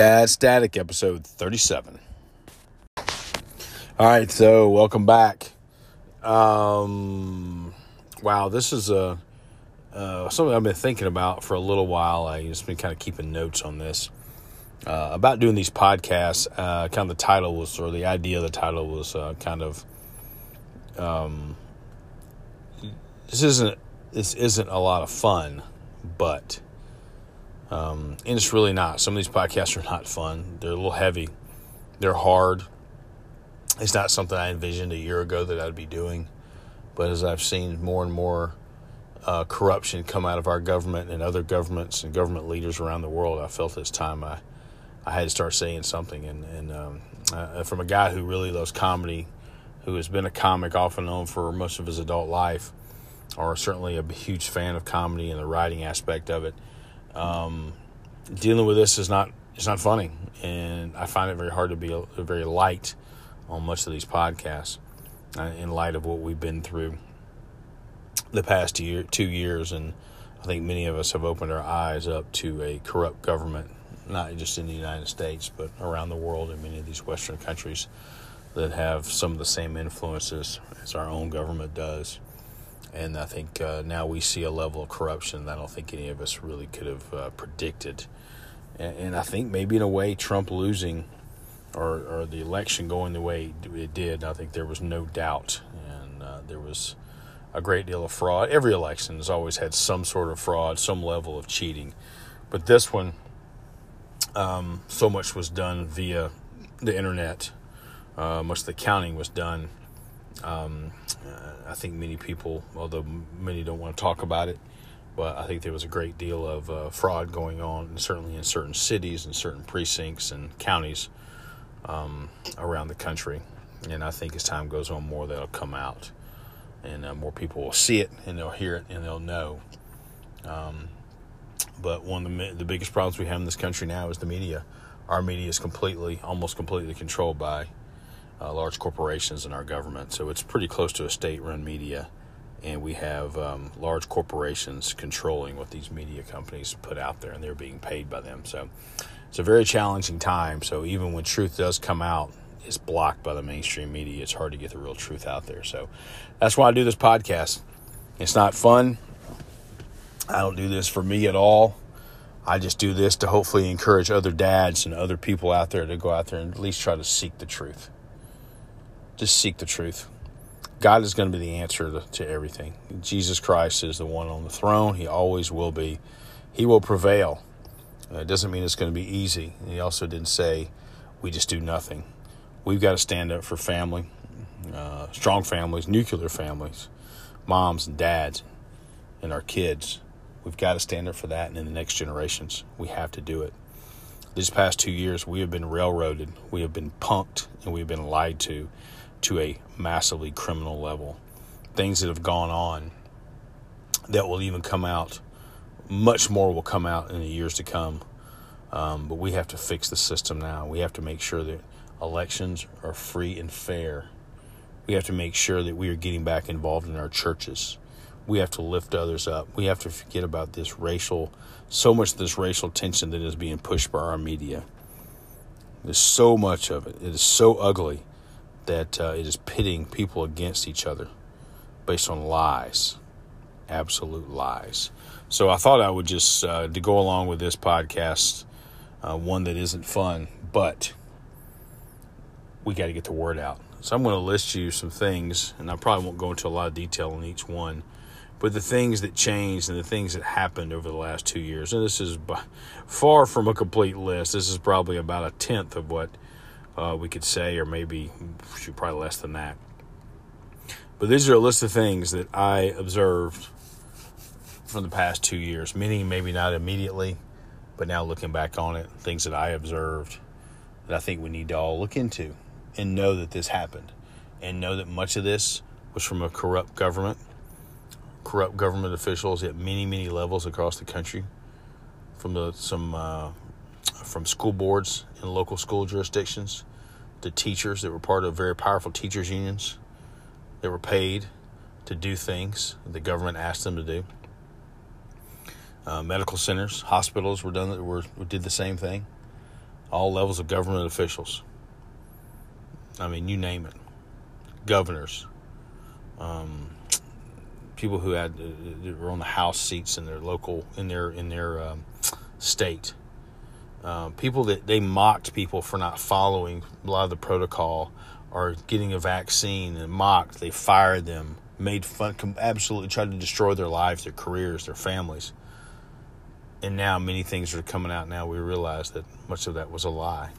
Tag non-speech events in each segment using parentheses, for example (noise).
Dad Static, episode 37. All right, so welcome back. Um, wow, this is a uh, something I've been thinking about for a little while. I just been kind of keeping notes on this uh, about doing these podcasts. Uh, kind of the title was, or the idea of the title was, uh, kind of, um, this isn't this isn't a lot of fun, but um, and it's really not. Some of these podcasts are not fun. They're a little heavy. They're hard. It's not something I envisioned a year ago that I'd be doing. But as I've seen more and more uh, corruption come out of our government and other governments and government leaders around the world, I felt it's time I, I had to start saying something. And, and um, uh, from a guy who really loves comedy, who has been a comic off and on for most of his adult life, or certainly a huge fan of comedy and the writing aspect of it, um, dealing with this is not it's not funny, and I find it very hard to be a, very light on much of these podcasts uh, in light of what we've been through the past year, two years, and I think many of us have opened our eyes up to a corrupt government, not just in the United States, but around the world in many of these Western countries that have some of the same influences as our own government does and I think uh, now we see a level of corruption that I don't think any of us really could have uh, predicted. And, and, I think maybe in a way, Trump losing or, or the election going the way it did, I think there was no doubt, and uh, there was a great deal of fraud. Every election has always had some sort of fraud, some level of cheating, but this one, um, so much was done via the internet. Uh, much of the counting was done um, I think many people, although many don't want to talk about it, but I think there was a great deal of uh, fraud going on, and certainly in certain cities and certain precincts and counties um, around the country. And I think as time goes on, more that'll come out, and uh, more people will see it and they'll hear it and they'll know. Um, but one of the, the biggest problems we have in this country now is the media. Our media is completely, almost completely controlled by uh, large corporations in our government. So it's pretty close to a state run media. And we have um, large corporations controlling what these media companies put out there, and they're being paid by them. So it's a very challenging time. So even when truth does come out, it's blocked by the mainstream media. It's hard to get the real truth out there. So that's why I do this podcast. It's not fun. I don't do this for me at all. I just do this to hopefully encourage other dads and other people out there to go out there and at least try to seek the truth. Just seek the truth. God is going to be the answer to, to everything. Jesus Christ is the one on the throne. He always will be. He will prevail. Uh, it doesn't mean it's going to be easy. He also didn't say we just do nothing. We've got to stand up for family, uh, strong families, nuclear families, moms and dads, and our kids. We've got to stand up for that and in the next generations. We have to do it. These past two years, we have been railroaded, we have been punked, and we have been lied to to a massively criminal level. Things that have gone on that will even come out, much more will come out in the years to come. Um, but we have to fix the system now. We have to make sure that elections are free and fair. We have to make sure that we are getting back involved in our churches. We have to lift others up. We have to forget about this racial, so much of this racial tension that is being pushed by our media. There's so much of it. It is so ugly that uh, it is pitting people against each other based on lies, absolute lies. So I thought I would just uh, to go along with this podcast, uh, one that isn't fun, but we got to get the word out. So I'm going to list you some things, and I probably won't go into a lot of detail on each one, but the things that changed and the things that happened over the last two years. And this is far from a complete list. This is probably about a tenth of what uh, we could say, or maybe shoot, probably less than that. But these are a list of things that I observed from the past two years, meaning maybe not immediately, but now looking back on it, things that I observed that I think we need to all look into and know that this happened. And know that much of this was from a corrupt government, corrupt government officials at many, many levels across the country, from the, some uh, from school boards in local school jurisdictions to teachers that were part of very powerful teachers unions that were paid to do things the government asked them to do. Uh, medical centers, hospitals were done were did the same thing. all levels of government officials. I mean, you name it. Governors, um, people who had uh, were on the House seats in their local in their in their um, state. Uh, people that they mocked people for not following a lot of the protocol or getting a vaccine and mocked. They fired them, made fun, absolutely tried to destroy their lives, their careers, their families. And now many things are coming out. Now we realize that much of that was a lie,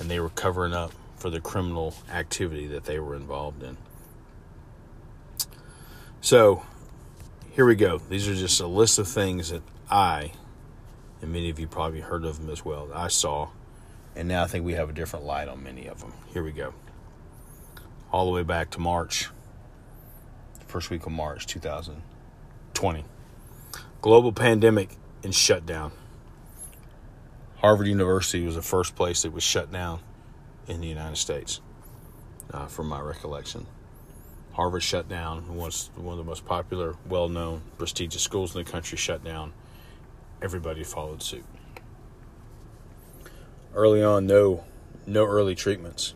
and they were covering up for the criminal activity that they were involved in. So, here we go. These are just a list of things that I, and many of you probably heard of them as well, I saw. And now I think we have a different light on many of them. Here we go. All the way back to March, first week of March 2020. Global pandemic and shutdown. Harvard University was the first place that was shut down in the United States, uh, from my recollection. Harvard shut down. Was one of the most popular, well-known, prestigious schools in the country shut down. Everybody followed suit. Early on, no, no early treatments.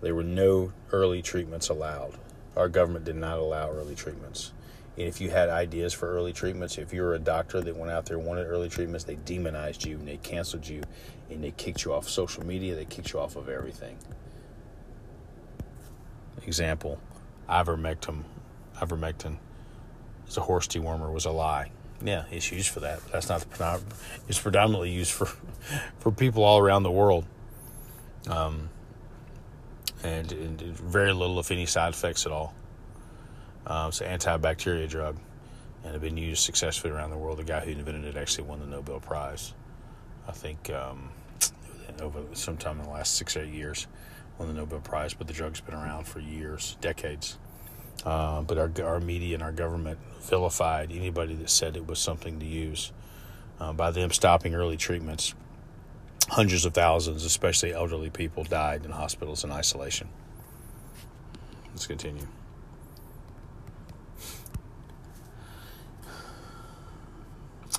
There were no early treatments allowed. Our government did not allow early treatments. And if you had ideas for early treatments, if you were a doctor that went out there and wanted early treatments, they demonized you and they canceled you and they kicked you off social media, they kicked you off of everything example, ivermectin, ivermectin as a horse dewormer was a lie. Yeah, it's used for that. That's not the it's predominantly used for (laughs) for people all around the world. Um, and, and very little, if any, side effects at all. Um, it's an antibacterial drug, and have been used successfully around the world. The guy who invented it actually won the Nobel Prize. I think um, (tsk) over sometime in the last six or eight years won the Nobel Prize, but the drug's been around for years, decades. Uh, but our, our media and our government vilified anybody that said it was something to use. Uh, by them stopping early treatments, hundreds of thousands, especially elderly people, died in hospitals in isolation. Let's continue.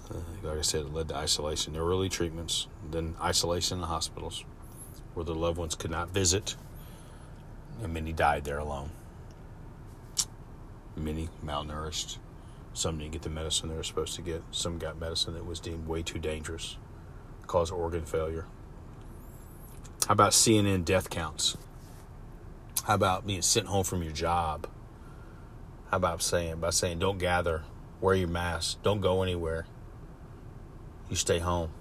Uh, like I said, it led to isolation. Early treatments, then isolation in the hospitals where their loved ones could not visit, and many died there alone. Many malnourished. Some didn't get the medicine they were supposed to get. Some got medicine that was deemed way too dangerous, caused organ failure. How about CNN death counts? How about being sent home from your job? How about saying by saying don't gather, wear your mask, don't go anywhere. You stay home.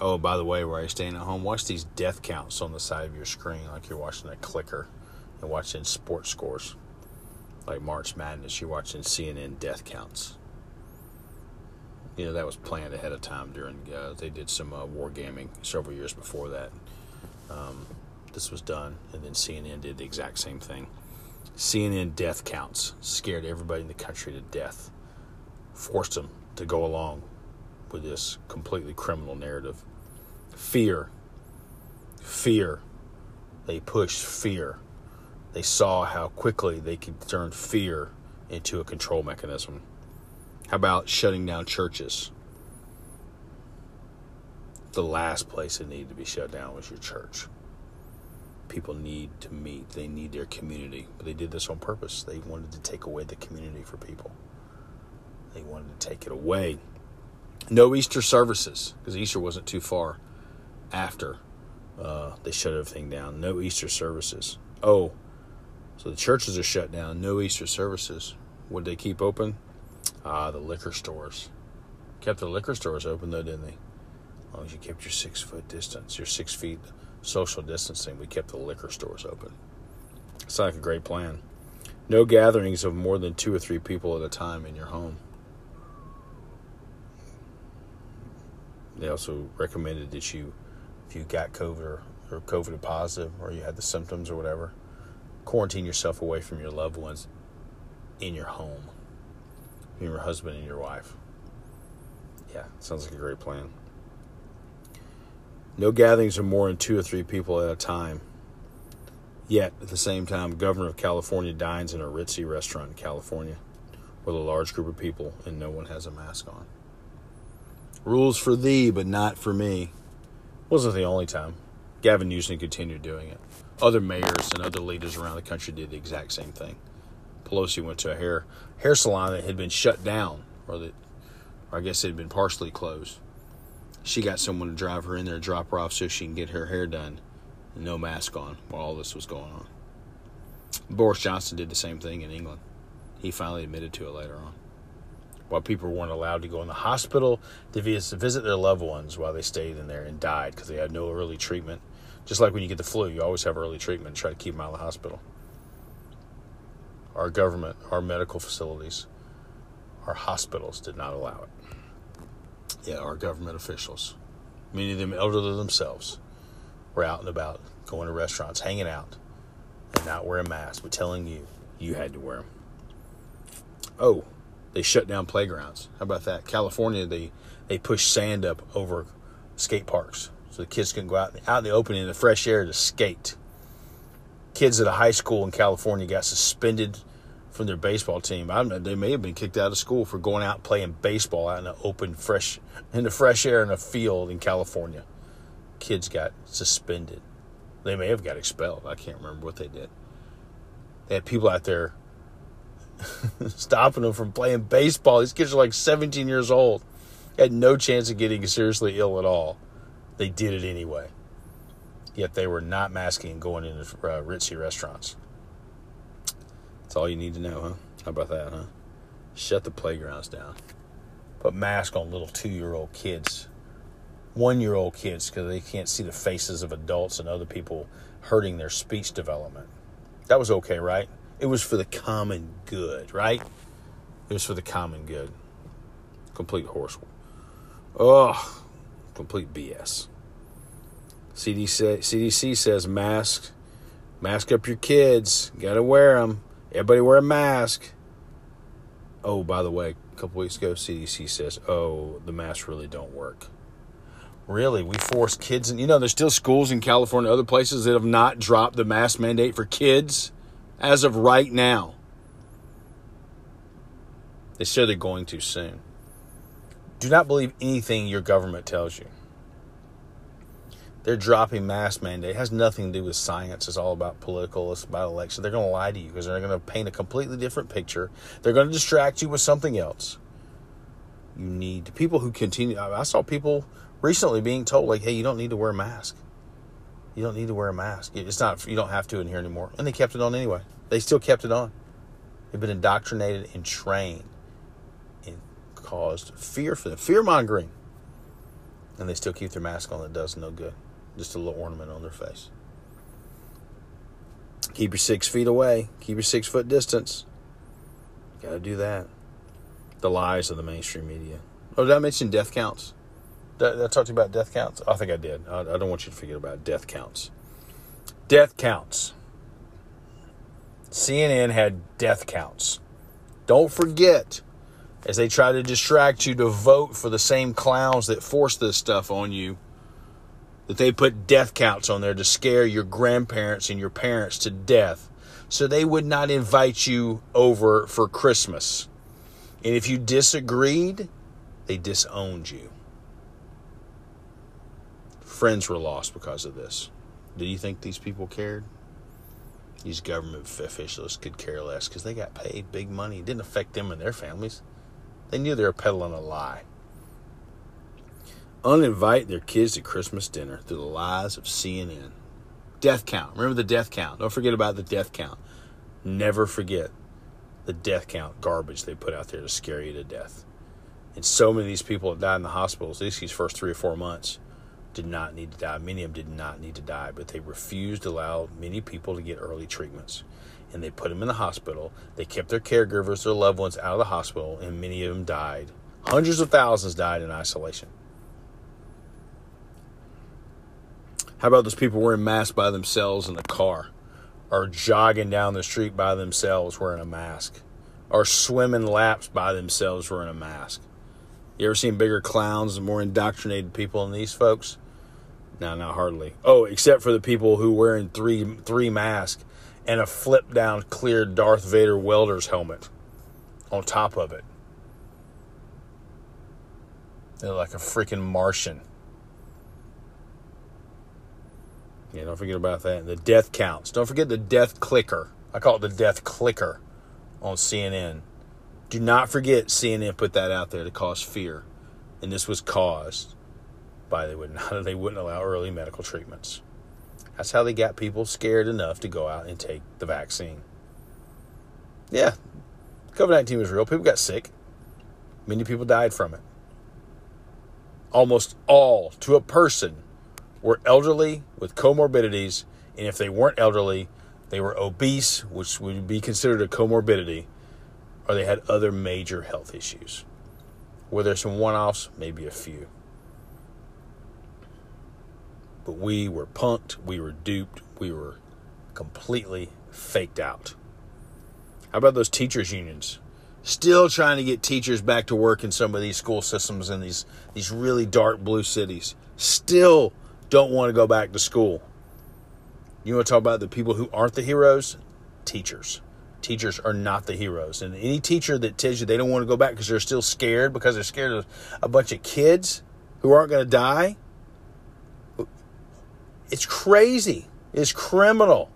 Oh, by the way, while you're staying at home, watch these death counts on the side of your screen like you're watching a clicker and watching sports scores. Like March Madness, you're watching CNN death counts. You know, that was planned ahead of time during, uh, they did some uh, war gaming several years before that. Um, this was done, and then CNN did the exact same thing. CNN death counts scared everybody in the country to death, forced them to go along with this completely criminal narrative. Fear. Fear. They pushed fear. They saw how quickly they could turn fear into a control mechanism. How about shutting down churches? The last place that needed to be shut down was your church. People need to meet, they need their community. But they did this on purpose. They wanted to take away the community for people, they wanted to take it away no Easter services because Easter wasn't too far after uh, they shut everything down. No Easter services. Oh, so the churches are shut down. No Easter services. Would they keep open? Ah, the liquor stores. Kept the liquor stores open though, didn't they? As long as you kept your six foot distance, your six feet social distancing, we kept the liquor stores open. It's like a great plan. No gatherings of more than two or three people at a time in your home. They also recommended that you, if you got COVID or, or COVID positive or you had the symptoms or whatever, quarantine yourself away from your loved ones in your home, your husband and your wife. Yeah, sounds like a great plan. No gatherings of more than two or three people at a time. Yet, at the same time, Governor of California dines in a ritzy restaurant in California with a large group of people and no one has a mask on. Rules for thee, but not for me. Wasn't the only time. Gavin Newsom continued doing it. Other mayors and other leaders around the country did the exact same thing. Pelosi went to a hair hair salon that had been shut down, or that, or I guess it had been partially closed. She got someone to drive her in there, drop her off, so she can get her hair done, no mask on while all this was going on. Boris Johnson did the same thing in England. He finally admitted to it later on. While people weren't allowed to go in the hospital to visit their loved ones while they stayed in there and died because they had no early treatment. Just like when you get the flu, you always have early treatment try to keep them out of the hospital. Our government, our medical facilities, our hospitals did not allow it. Yeah, our government officials, many of them elderly themselves, were out and about, going to restaurants, hanging out, and not wearing masks, but telling you you had to wear them. Oh, they shut down playgrounds. How about that? California, they they push sand up over skate parks so the kids can go out out in the open in the fresh air to skate. Kids at a high school in California got suspended from their baseball team. I they may have been kicked out of school for going out playing baseball out in the open, fresh in the fresh air in a field in California. Kids got suspended. They may have got expelled. I can't remember what they did. They had people out there (laughs) stopping them from playing baseball. These kids are like 17 years old. Had no chance of getting seriously ill at all. They did it anyway. Yet they were not masking and going into uh, ritzy restaurants. That's all you need to know, huh? How about that, huh? Shut the playgrounds down. Put masks on little two year old kids, one year old kids, because they can't see the faces of adults and other people hurting their speech development. That was okay, right? It was for the common good, right? It was for the common good. Complete horse. Oh, complete BS. CDC, CDC says mask, mask up your kids. Got to wear them. Everybody wear a mask. Oh, by the way, a couple weeks ago, CDC says, oh, the masks really don't work. Really, we force kids, and you know, there's still schools in California, other places that have not dropped the mask mandate for kids as of right now. They said they're going to soon. Do not believe anything your government tells you. They're dropping mask mandate. It has nothing to do with science. It's all about political. It's about election. They're going to lie to you because they're going to paint a completely different picture. They're going to distract you with something else. You need people who continue. I saw people recently being told, like, hey, you don't need to wear a mask. You don't need to wear a mask. It's not, you don't have to in here anymore. And they kept it on anyway. They still kept it on. They've been indoctrinated and trained caused fear for them, fear mongering. And they still keep their mask on It does no good. Just a little ornament on their face. Keep your six feet away. Keep your six foot distance. Got to do that. The lies of the mainstream media. Oh, did I mention death counts? Did I talk to you about death counts? I think I did. I don't want you to forget about death counts. Death counts. CNN had death counts. Don't forget, as they try to distract you to vote for the same clowns that force this stuff on you, that they put death counts on there to scare your grandparents and your parents to death so they would not invite you over for Christmas. And if you disagreed, they disowned you friends were lost because of this. Do you think these people cared? These government officials could care less because they got paid big money. It didn't affect them and their families. They knew they were peddling a lie. Uninvite their kids to Christmas dinner through the lies of CNN. Death count. Remember the death count. Don't forget about the death count. Never forget the death count garbage they put out there to scare you to death. And so many of these people have died in the hospitals these first three or four months did not need to die. Many of them did not need to die, but they refused to allow many people to get early treatments. And they put them in the hospital. They kept their caregivers, their loved ones out of the hospital, and many of them died. Hundreds of thousands died in isolation. How about those people wearing masks by themselves in the car, or jogging down the street by themselves wearing a mask, or swimming laps by themselves wearing a mask? You ever seen bigger clowns and more indoctrinated people than these folks? No, not hardly. Oh, except for the people who wearing three three masks and a flip down clear Darth Vader welder's helmet on top of it. They're like a freaking Martian. Yeah, don't forget about that. The death counts. Don't forget the death clicker. I call it the death clicker on CNN. Do not forget CNN put that out there to cause fear. And this was caused by they would not (laughs) they wouldn't allow early medical treatments. That's how they got people scared enough to go out and take the vaccine. Yeah, COVID 19 was real. People got sick. Many people died from it. Almost all, to a person, were elderly with comorbidities. And if they weren't elderly, they were obese, which would be considered a comorbidity, or they had other major health issues. Were there some one offs? Maybe a few. But we were punked, we were duped, we were completely faked out. How about those teachers' unions? Still trying to get teachers back to work in some of these school systems in these, these really dark blue cities. Still don't want to go back to school. You want to talk about the people who aren't the heroes? Teachers. Teachers are not the heroes. And any teacher that tells you they don't want to go back because they're still scared, because they're scared of a bunch of kids who aren't going to die, it's crazy. It's criminal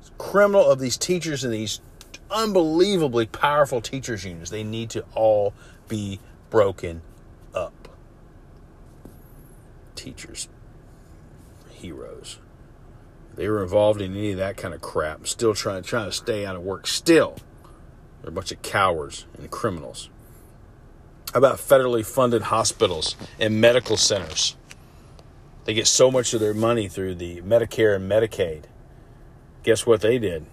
It's criminal of these teachers and these unbelievably powerful teachers unions. They need to all be broken up. Teachers, heroes. They were involved in any of that kind of crap. Still trying trying to stay out of work. Still, they're a bunch of cowards and criminals. How about federally funded hospitals and medical centers? They get so much of their money through the Medicare and Medicaid guess what they did?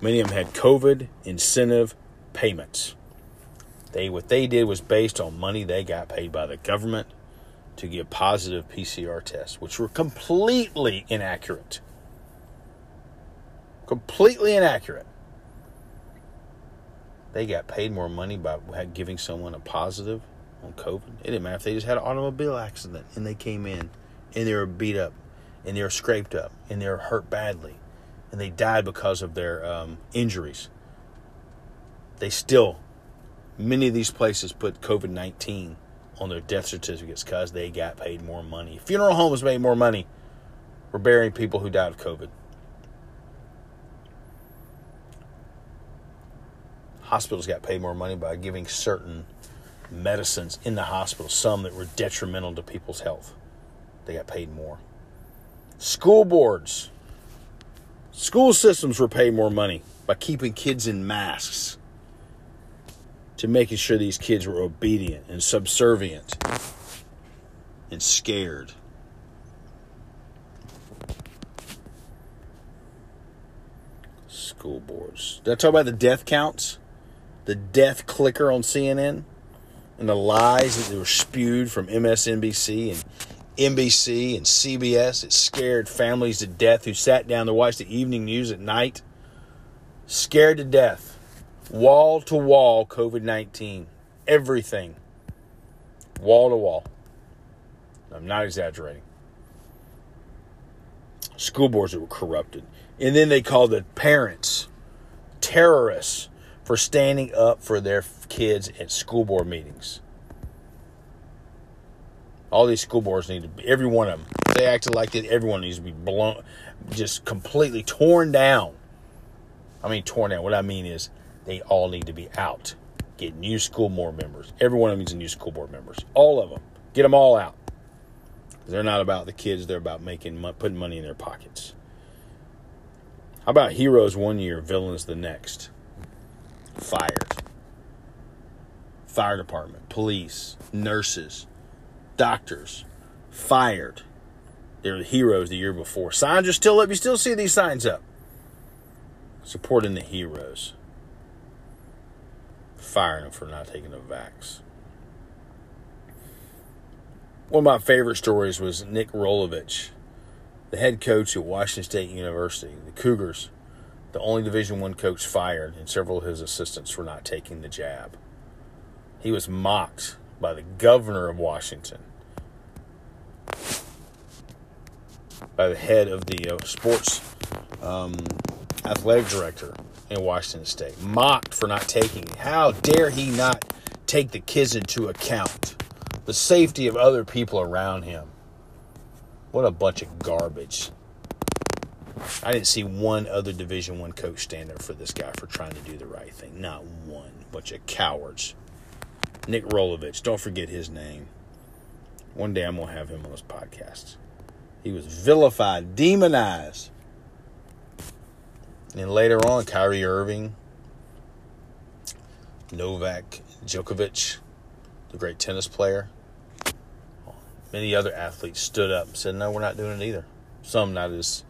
Many of them had COVID incentive payments. They what they did was based on money they got paid by the government to give positive PCR tests, which were completely inaccurate. Completely inaccurate. They got paid more money by giving someone a positive on COVID. It didn't matter if they just had an automobile accident and they came in and they were beat up and they were scraped up and they were hurt badly and they died because of their um, injuries. They still, many of these places put COVID 19 on their death certificates because they got paid more money. Funeral homes made more money for burying people who died of COVID. Hospitals got paid more money by giving certain medicines in the hospital, some that were detrimental to people's health. They got paid more. School boards School systems were paid more money by keeping kids in masks to making sure these kids were obedient and subservient and scared. School boards. Did I talk about the death counts? The death clicker on CNN? And the lies that were spewed from MSNBC and NBC and CBS. It scared families to death who sat down to watch the evening news at night. Scared to death. Wall to wall COVID 19. Everything. Wall to wall. I'm not exaggerating. School boards that were corrupted. And then they called the parents terrorists for standing up for their kids at school board meetings. All these school boards need to be, every one of them. They acted like that. Everyone needs to be blown, just completely torn down. I mean, torn down. What I mean is, they all need to be out. Get new school board members. Every one of them needs new school board members. All of them. Get them all out. They're not about the kids. They're about making putting money in their pockets. How about heroes one year, villains the next? Fired. Fire department, police, nurses, doctors fired. They're the heroes the year before. Signs are still up. You still see these signs up. Supporting the heroes. Firing them for not taking the vax. One of my favorite stories was Nick Rolovich, the head coach at Washington State University, the Cougars, the only Division One coach fired, and several of his assistants for not taking the jab. He was mocked by the governor of Washington by the head of the uh, sports um, athletic director in Washington State, mocked for not taking. How dare he not take the kids into account, the safety of other people around him? What a bunch of garbage. I didn't see one other Division One coach stand there for this guy for trying to do the right thing. Not one. Bunch of cowards. Nick Rolovich, don't forget his name. One day I'm gonna have him on this podcast. He was vilified, demonized. And later on, Kyrie Irving, Novak Djokovic, the great tennis player, many other athletes stood up and said, No, we're not doing it either. Some not as,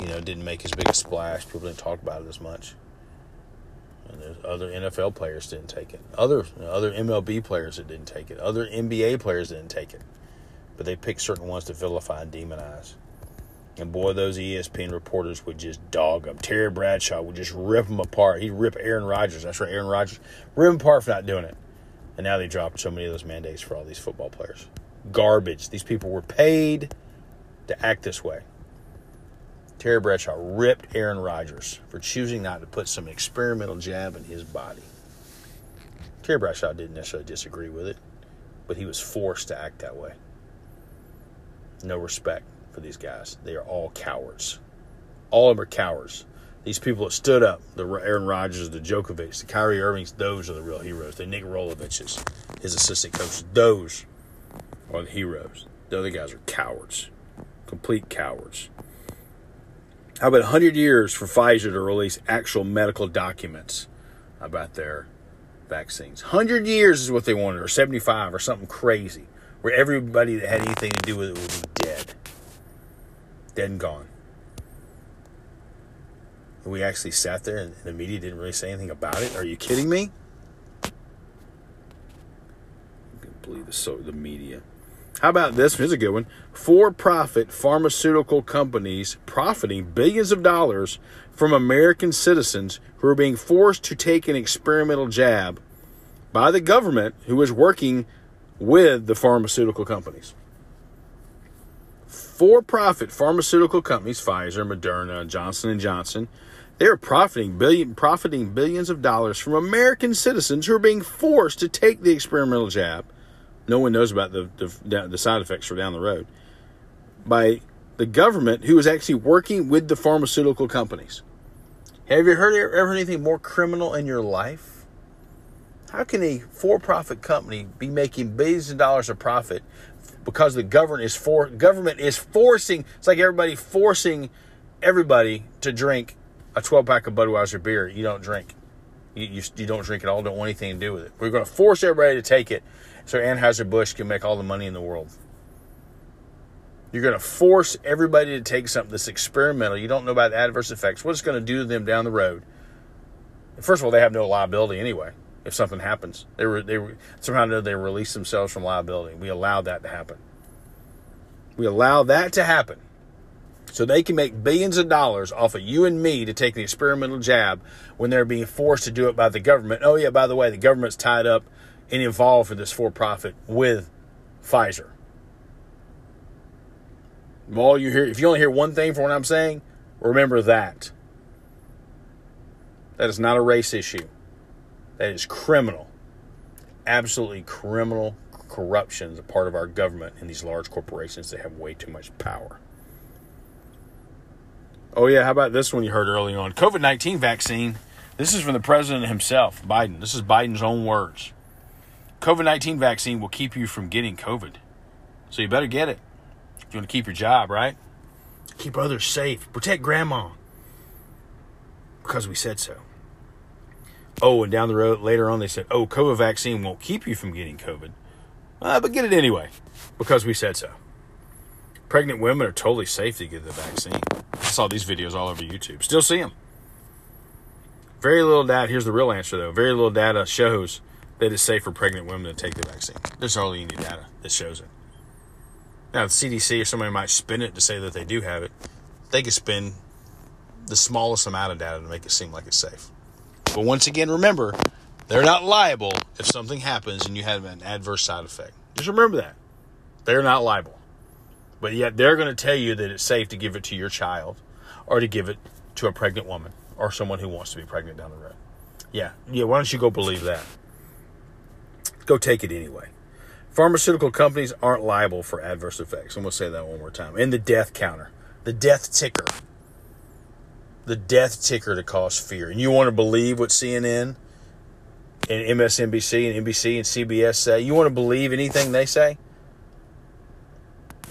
you know, didn't make as big a splash. People didn't talk about it as much. And there's other NFL players didn't take it. Other other MLB players that didn't take it. Other NBA players didn't take it. But they picked certain ones to vilify and demonize. And boy, those ESPN reporters would just dog them. Terry Bradshaw would just rip them apart. He'd rip Aaron Rodgers. That's right, Aaron Rodgers. Rip him apart for not doing it. And now they dropped so many of those mandates for all these football players. Garbage. These people were paid to act this way. Terry Bradshaw ripped Aaron Rodgers for choosing not to put some experimental jab in his body. Terry Bradshaw didn't necessarily disagree with it, but he was forced to act that way. No respect for these guys. They are all cowards. All of them are cowards. These people that stood up, the Aaron Rodgers, the Djokovic, the Kyrie Irvings, those are the real heroes. The Nick Roloviches, his assistant coaches, those are the heroes. The other guys are cowards, complete cowards. How about 100 years for Pfizer to release actual medical documents about their vaccines? 100 years is what they wanted, or 75, or something crazy, where everybody that had anything to do with it would be dead. Dead and gone. And we actually sat there and the media didn't really say anything about it. Are you kidding me? I can't believe the, so, the media. How about this? Here's a good one. For profit pharmaceutical companies profiting billions of dollars from American citizens who are being forced to take an experimental jab by the government who is working with the pharmaceutical companies. For profit pharmaceutical companies, Pfizer, Moderna, Johnson and Johnson, they are profiting billion profiting billions of dollars from American citizens who are being forced to take the experimental jab no one knows about the, the, the side effects for down the road by the government who is actually working with the pharmaceutical companies. Have you heard ever anything more criminal in your life? How can a for-profit company be making billions of dollars of profit because the government is for government is forcing? It's like everybody forcing everybody to drink a 12 pack of Budweiser beer. You don't drink. You, you, you don't drink at all. Don't want anything to do with it. We're going to force everybody to take it so Anheuser-Busch can make all the money in the world. You're going to force everybody to take something that's experimental. You don't know about the adverse effects, what it's going to do to them down the road. First of all, they have no liability anyway if something happens. They were they were, somehow they release themselves from liability. We allow that to happen. We allow that to happen. So they can make billions of dollars off of you and me to take the experimental jab when they're being forced to do it by the government. Oh yeah, by the way, the government's tied up and involved for this for profit with Pfizer. All you hear, if you only hear one thing from what I'm saying, remember that. That is not a race issue. That is criminal. Absolutely criminal corruption is a part of our government and these large corporations that have way too much power. Oh, yeah, how about this one you heard early on? COVID 19 vaccine. This is from the president himself, Biden. This is Biden's own words. COVID 19 vaccine will keep you from getting COVID. So you better get it. If you want to keep your job, right? Keep others safe. Protect grandma. Because we said so. Oh, and down the road later on, they said, oh, COVID vaccine won't keep you from getting COVID. Uh, but get it anyway. Because we said so. Pregnant women are totally safe to get the vaccine. I saw these videos all over YouTube. Still see them. Very little data. Here's the real answer, though. Very little data shows that it's safe for pregnant women to take the vaccine. There's hardly any data that shows it. Now, the CDC or somebody might spin it to say that they do have it. They could spin the smallest amount of data to make it seem like it's safe. But once again, remember, they're not liable if something happens and you have an adverse side effect. Just remember that. They're not liable. But yet they're going to tell you that it's safe to give it to your child or to give it to a pregnant woman or someone who wants to be pregnant down the road. Yeah. Yeah, why don't you go believe that? Go take it anyway. Pharmaceutical companies aren't liable for adverse effects. I'm going to say that one more time. And the death counter, the death ticker, the death ticker to cause fear. And you want to believe what CNN and MSNBC and NBC and CBS say? You want to believe anything they say?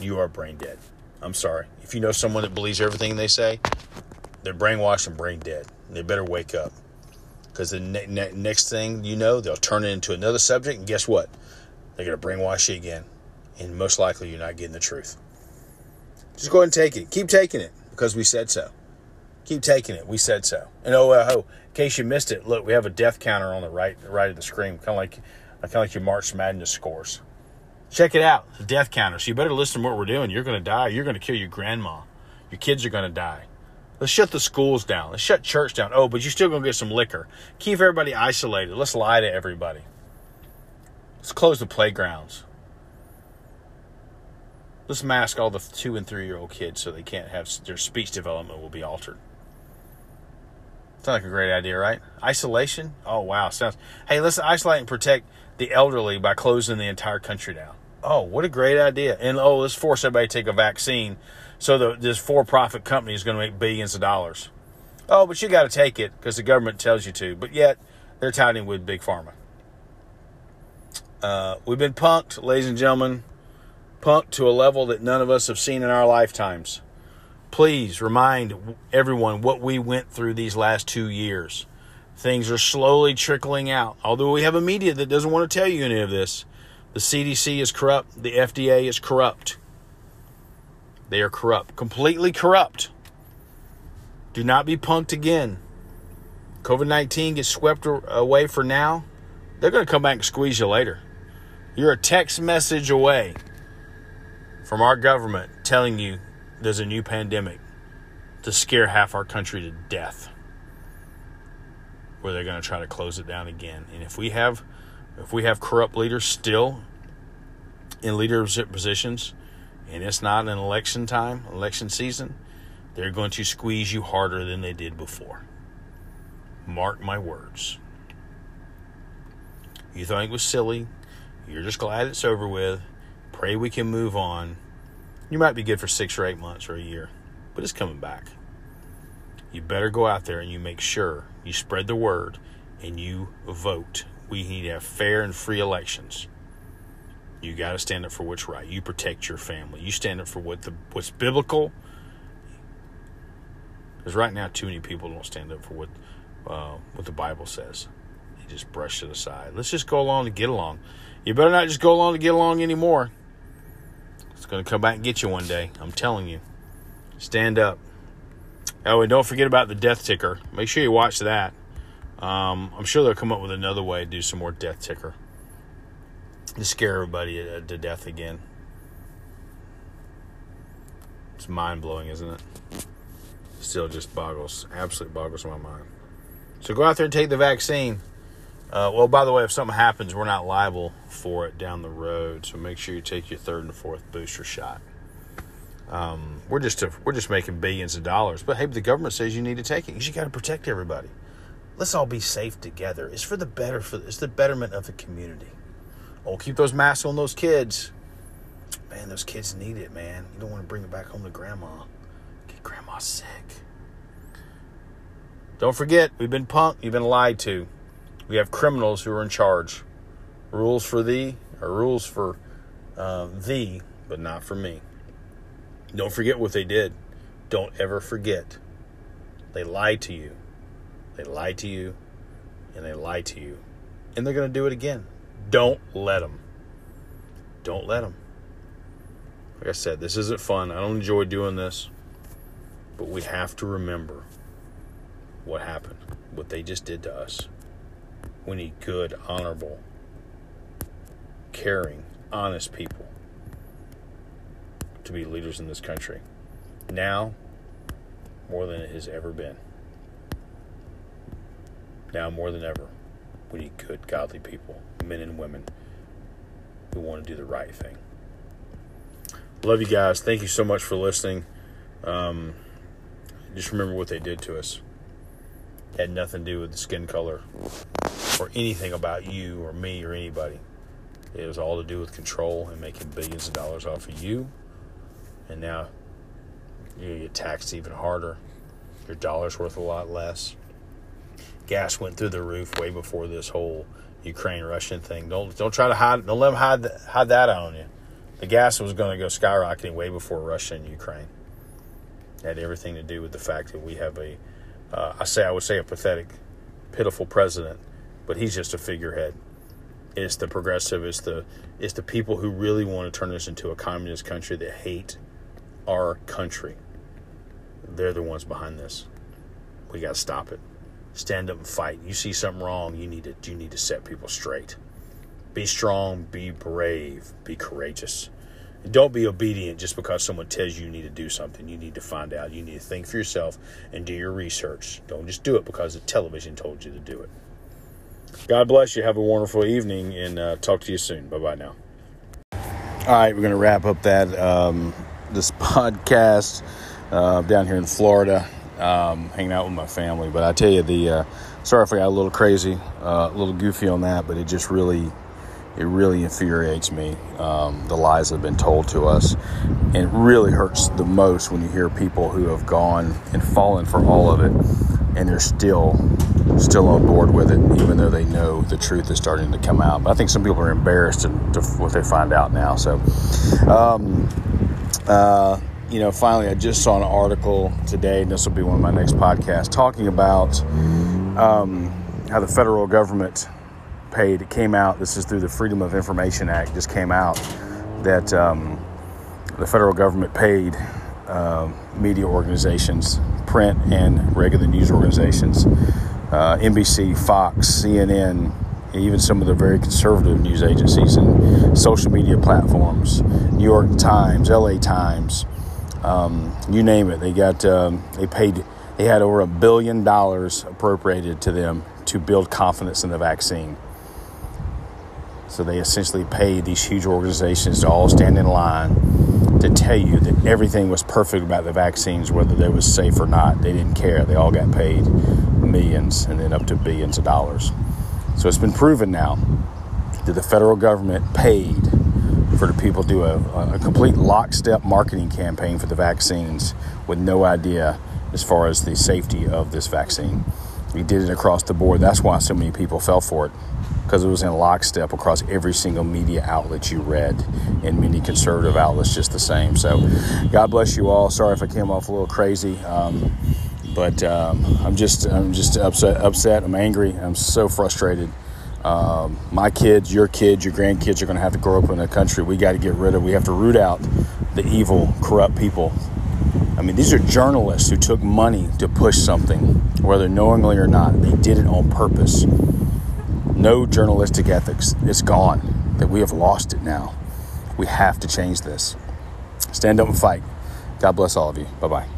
You are brain dead. I'm sorry. If you know someone that believes everything they say, they're brainwashed and brain dead. They better wake up. Because the ne- ne- next thing you know, they'll turn it into another subject, and guess what? They're going to brainwash you again. And most likely, you're not getting the truth. Just go ahead and take it. Keep taking it because we said so. Keep taking it. We said so. And oh, uh, oh, in case you missed it, look, we have a death counter on the right, right of the screen, kind of like, kind of like your March Madness scores. Check it out, the death counter. So you better listen to what we're doing. You're going to die. You're going to kill your grandma. Your kids are going to die. Let's shut the schools down. Let's shut church down. Oh, but you're still going to get some liquor. Keep everybody isolated. Let's lie to everybody. Let's close the playgrounds. Let's mask all the two and three year old kids so they can't have their speech development will be altered. Sounds like a great idea, right? Isolation? Oh wow, sounds. Hey, let's isolate and protect the elderly by closing the entire country down. Oh, what a great idea! And oh, let's force everybody to take a vaccine, so this for-profit company is going to make billions of dollars. Oh, but you got to take it because the government tells you to. But yet they're touting with big pharma. Uh, we've been punked, ladies and gentlemen, punked to a level that none of us have seen in our lifetimes. Please remind everyone what we went through these last two years. Things are slowly trickling out. Although we have a media that doesn't want to tell you any of this, the CDC is corrupt, the FDA is corrupt. They are corrupt, completely corrupt. Do not be punked again. COVID 19 gets swept away for now. They're going to come back and squeeze you later. You're a text message away from our government telling you there's a new pandemic to scare half our country to death. Where they're going to try to close it down again. And if we have if we have corrupt leaders still in leadership positions and it's not an election time, election season, they're going to squeeze you harder than they did before. Mark my words. You thought it was silly. You're just glad it's over with. Pray we can move on. You might be good for six or eight months or a year, but it's coming back. You better go out there and you make sure you spread the word and you vote. We need to have fair and free elections. You got to stand up for what's right. You protect your family. You stand up for what the what's biblical. Because right now, too many people don't stand up for what uh, what the Bible says. They just brush it aside. Let's just go along to get along. You better not just go along to get along anymore. It's going to come back and get you one day. I'm telling you. Stand up. Oh, and don't forget about the death ticker. Make sure you watch that. Um, I'm sure they'll come up with another way to do some more death ticker to scare everybody to death again. It's mind blowing, isn't it? Still just boggles, absolutely boggles my mind. So go out there and take the vaccine. Uh, well, by the way, if something happens, we're not liable for it down the road. So make sure you take your third and fourth booster shot. Um, we're just a, we're just making billions of dollars, but hey, the government says you need to take it because you got to protect everybody. Let's all be safe together. It's for the better for it's the betterment of the community. Oh, keep those masks on those kids. Man, those kids need it, man. You don't want to bring it back home to grandma. Get grandma sick. Don't forget, we've been punked, you've been lied to. We have criminals who are in charge. Rules for thee are rules for uh, thee, but not for me. Don't forget what they did. Don't ever forget. They lied to you. They lied to you, and they lied to you. And they're going to do it again. Don't let them. Don't let them. Like I said, this isn't fun. I don't enjoy doing this. But we have to remember what happened, what they just did to us. We need good, honorable, caring, honest people to be leaders in this country. Now, more than it has ever been. Now, more than ever, we need good, godly people, men and women, who want to do the right thing. Love you guys. Thank you so much for listening. Um, just remember what they did to us. It had nothing to do with the skin color or anything about you or me or anybody. It was all to do with control and making billions of dollars off of you. And now you get taxed even harder. Your dollar's worth a lot less. Gas went through the roof way before this whole Ukraine Russian thing. Don't don't try to hide. Don't let them hide hide that on you. The gas was going to go skyrocketing way before Russia and Ukraine. It had everything to do with the fact that we have a, uh, I say I would say a pathetic, pitiful president, but he's just a figurehead. It's the progressive. It's the it's the people who really want to turn this into a communist country that hate our country. They're the ones behind this. We got to stop it. Stand up and fight. You see something wrong, you need to you need to set people straight. Be strong, be brave, be courageous. Don't be obedient just because someone tells you you need to do something. You need to find out. You need to think for yourself and do your research. Don't just do it because the television told you to do it. God bless you. Have a wonderful evening and uh, talk to you soon. Bye bye now. All right, we're going to wrap up that um, this (laughs) podcast uh, down here in Florida, um, hanging out with my family. But I tell you, the uh, sorry if I got a little crazy, uh, a little goofy on that, but it just really, it really infuriates me. Um, the lies that have been told to us, and it really hurts the most when you hear people who have gone and fallen for all of it, and they're still, still on board with it, even though they know the truth is starting to come out. But I think some people are embarrassed to, to what they find out now. So. Um, uh, you know, finally, I just saw an article today, and this will be one of my next podcasts, talking about um, how the federal government paid. It came out, this is through the Freedom of Information Act, just came out that um, the federal government paid uh, media organizations, print and regular news organizations, uh, NBC, Fox, CNN, even some of the very conservative news agencies and social media platforms, New York Times, LA Times, um, you name it. They got um, they paid they had over a billion dollars appropriated to them to build confidence in the vaccine. So they essentially paid these huge organizations to all stand in line to tell you that everything was perfect about the vaccines, whether they was safe or not. They didn't care. They all got paid millions and then up to billions of dollars. So it's been proven now that the federal government paid for the people to do a, a complete lockstep marketing campaign for the vaccines with no idea as far as the safety of this vaccine. We did it across the board. That's why so many people fell for it because it was in lockstep across every single media outlet you read, and many conservative outlets just the same. So, God bless you all. Sorry if I came off a little crazy, um, but um, I'm just I'm just upset. Upset. I'm angry. I'm so frustrated. Um, my kids, your kids, your grandkids are going to have to grow up in a country we got to get rid of. We have to root out the evil, corrupt people. I mean, these are journalists who took money to push something, whether knowingly or not. They did it on purpose. No journalistic ethics. It's gone. That we have lost it now. We have to change this. Stand up and fight. God bless all of you. Bye bye.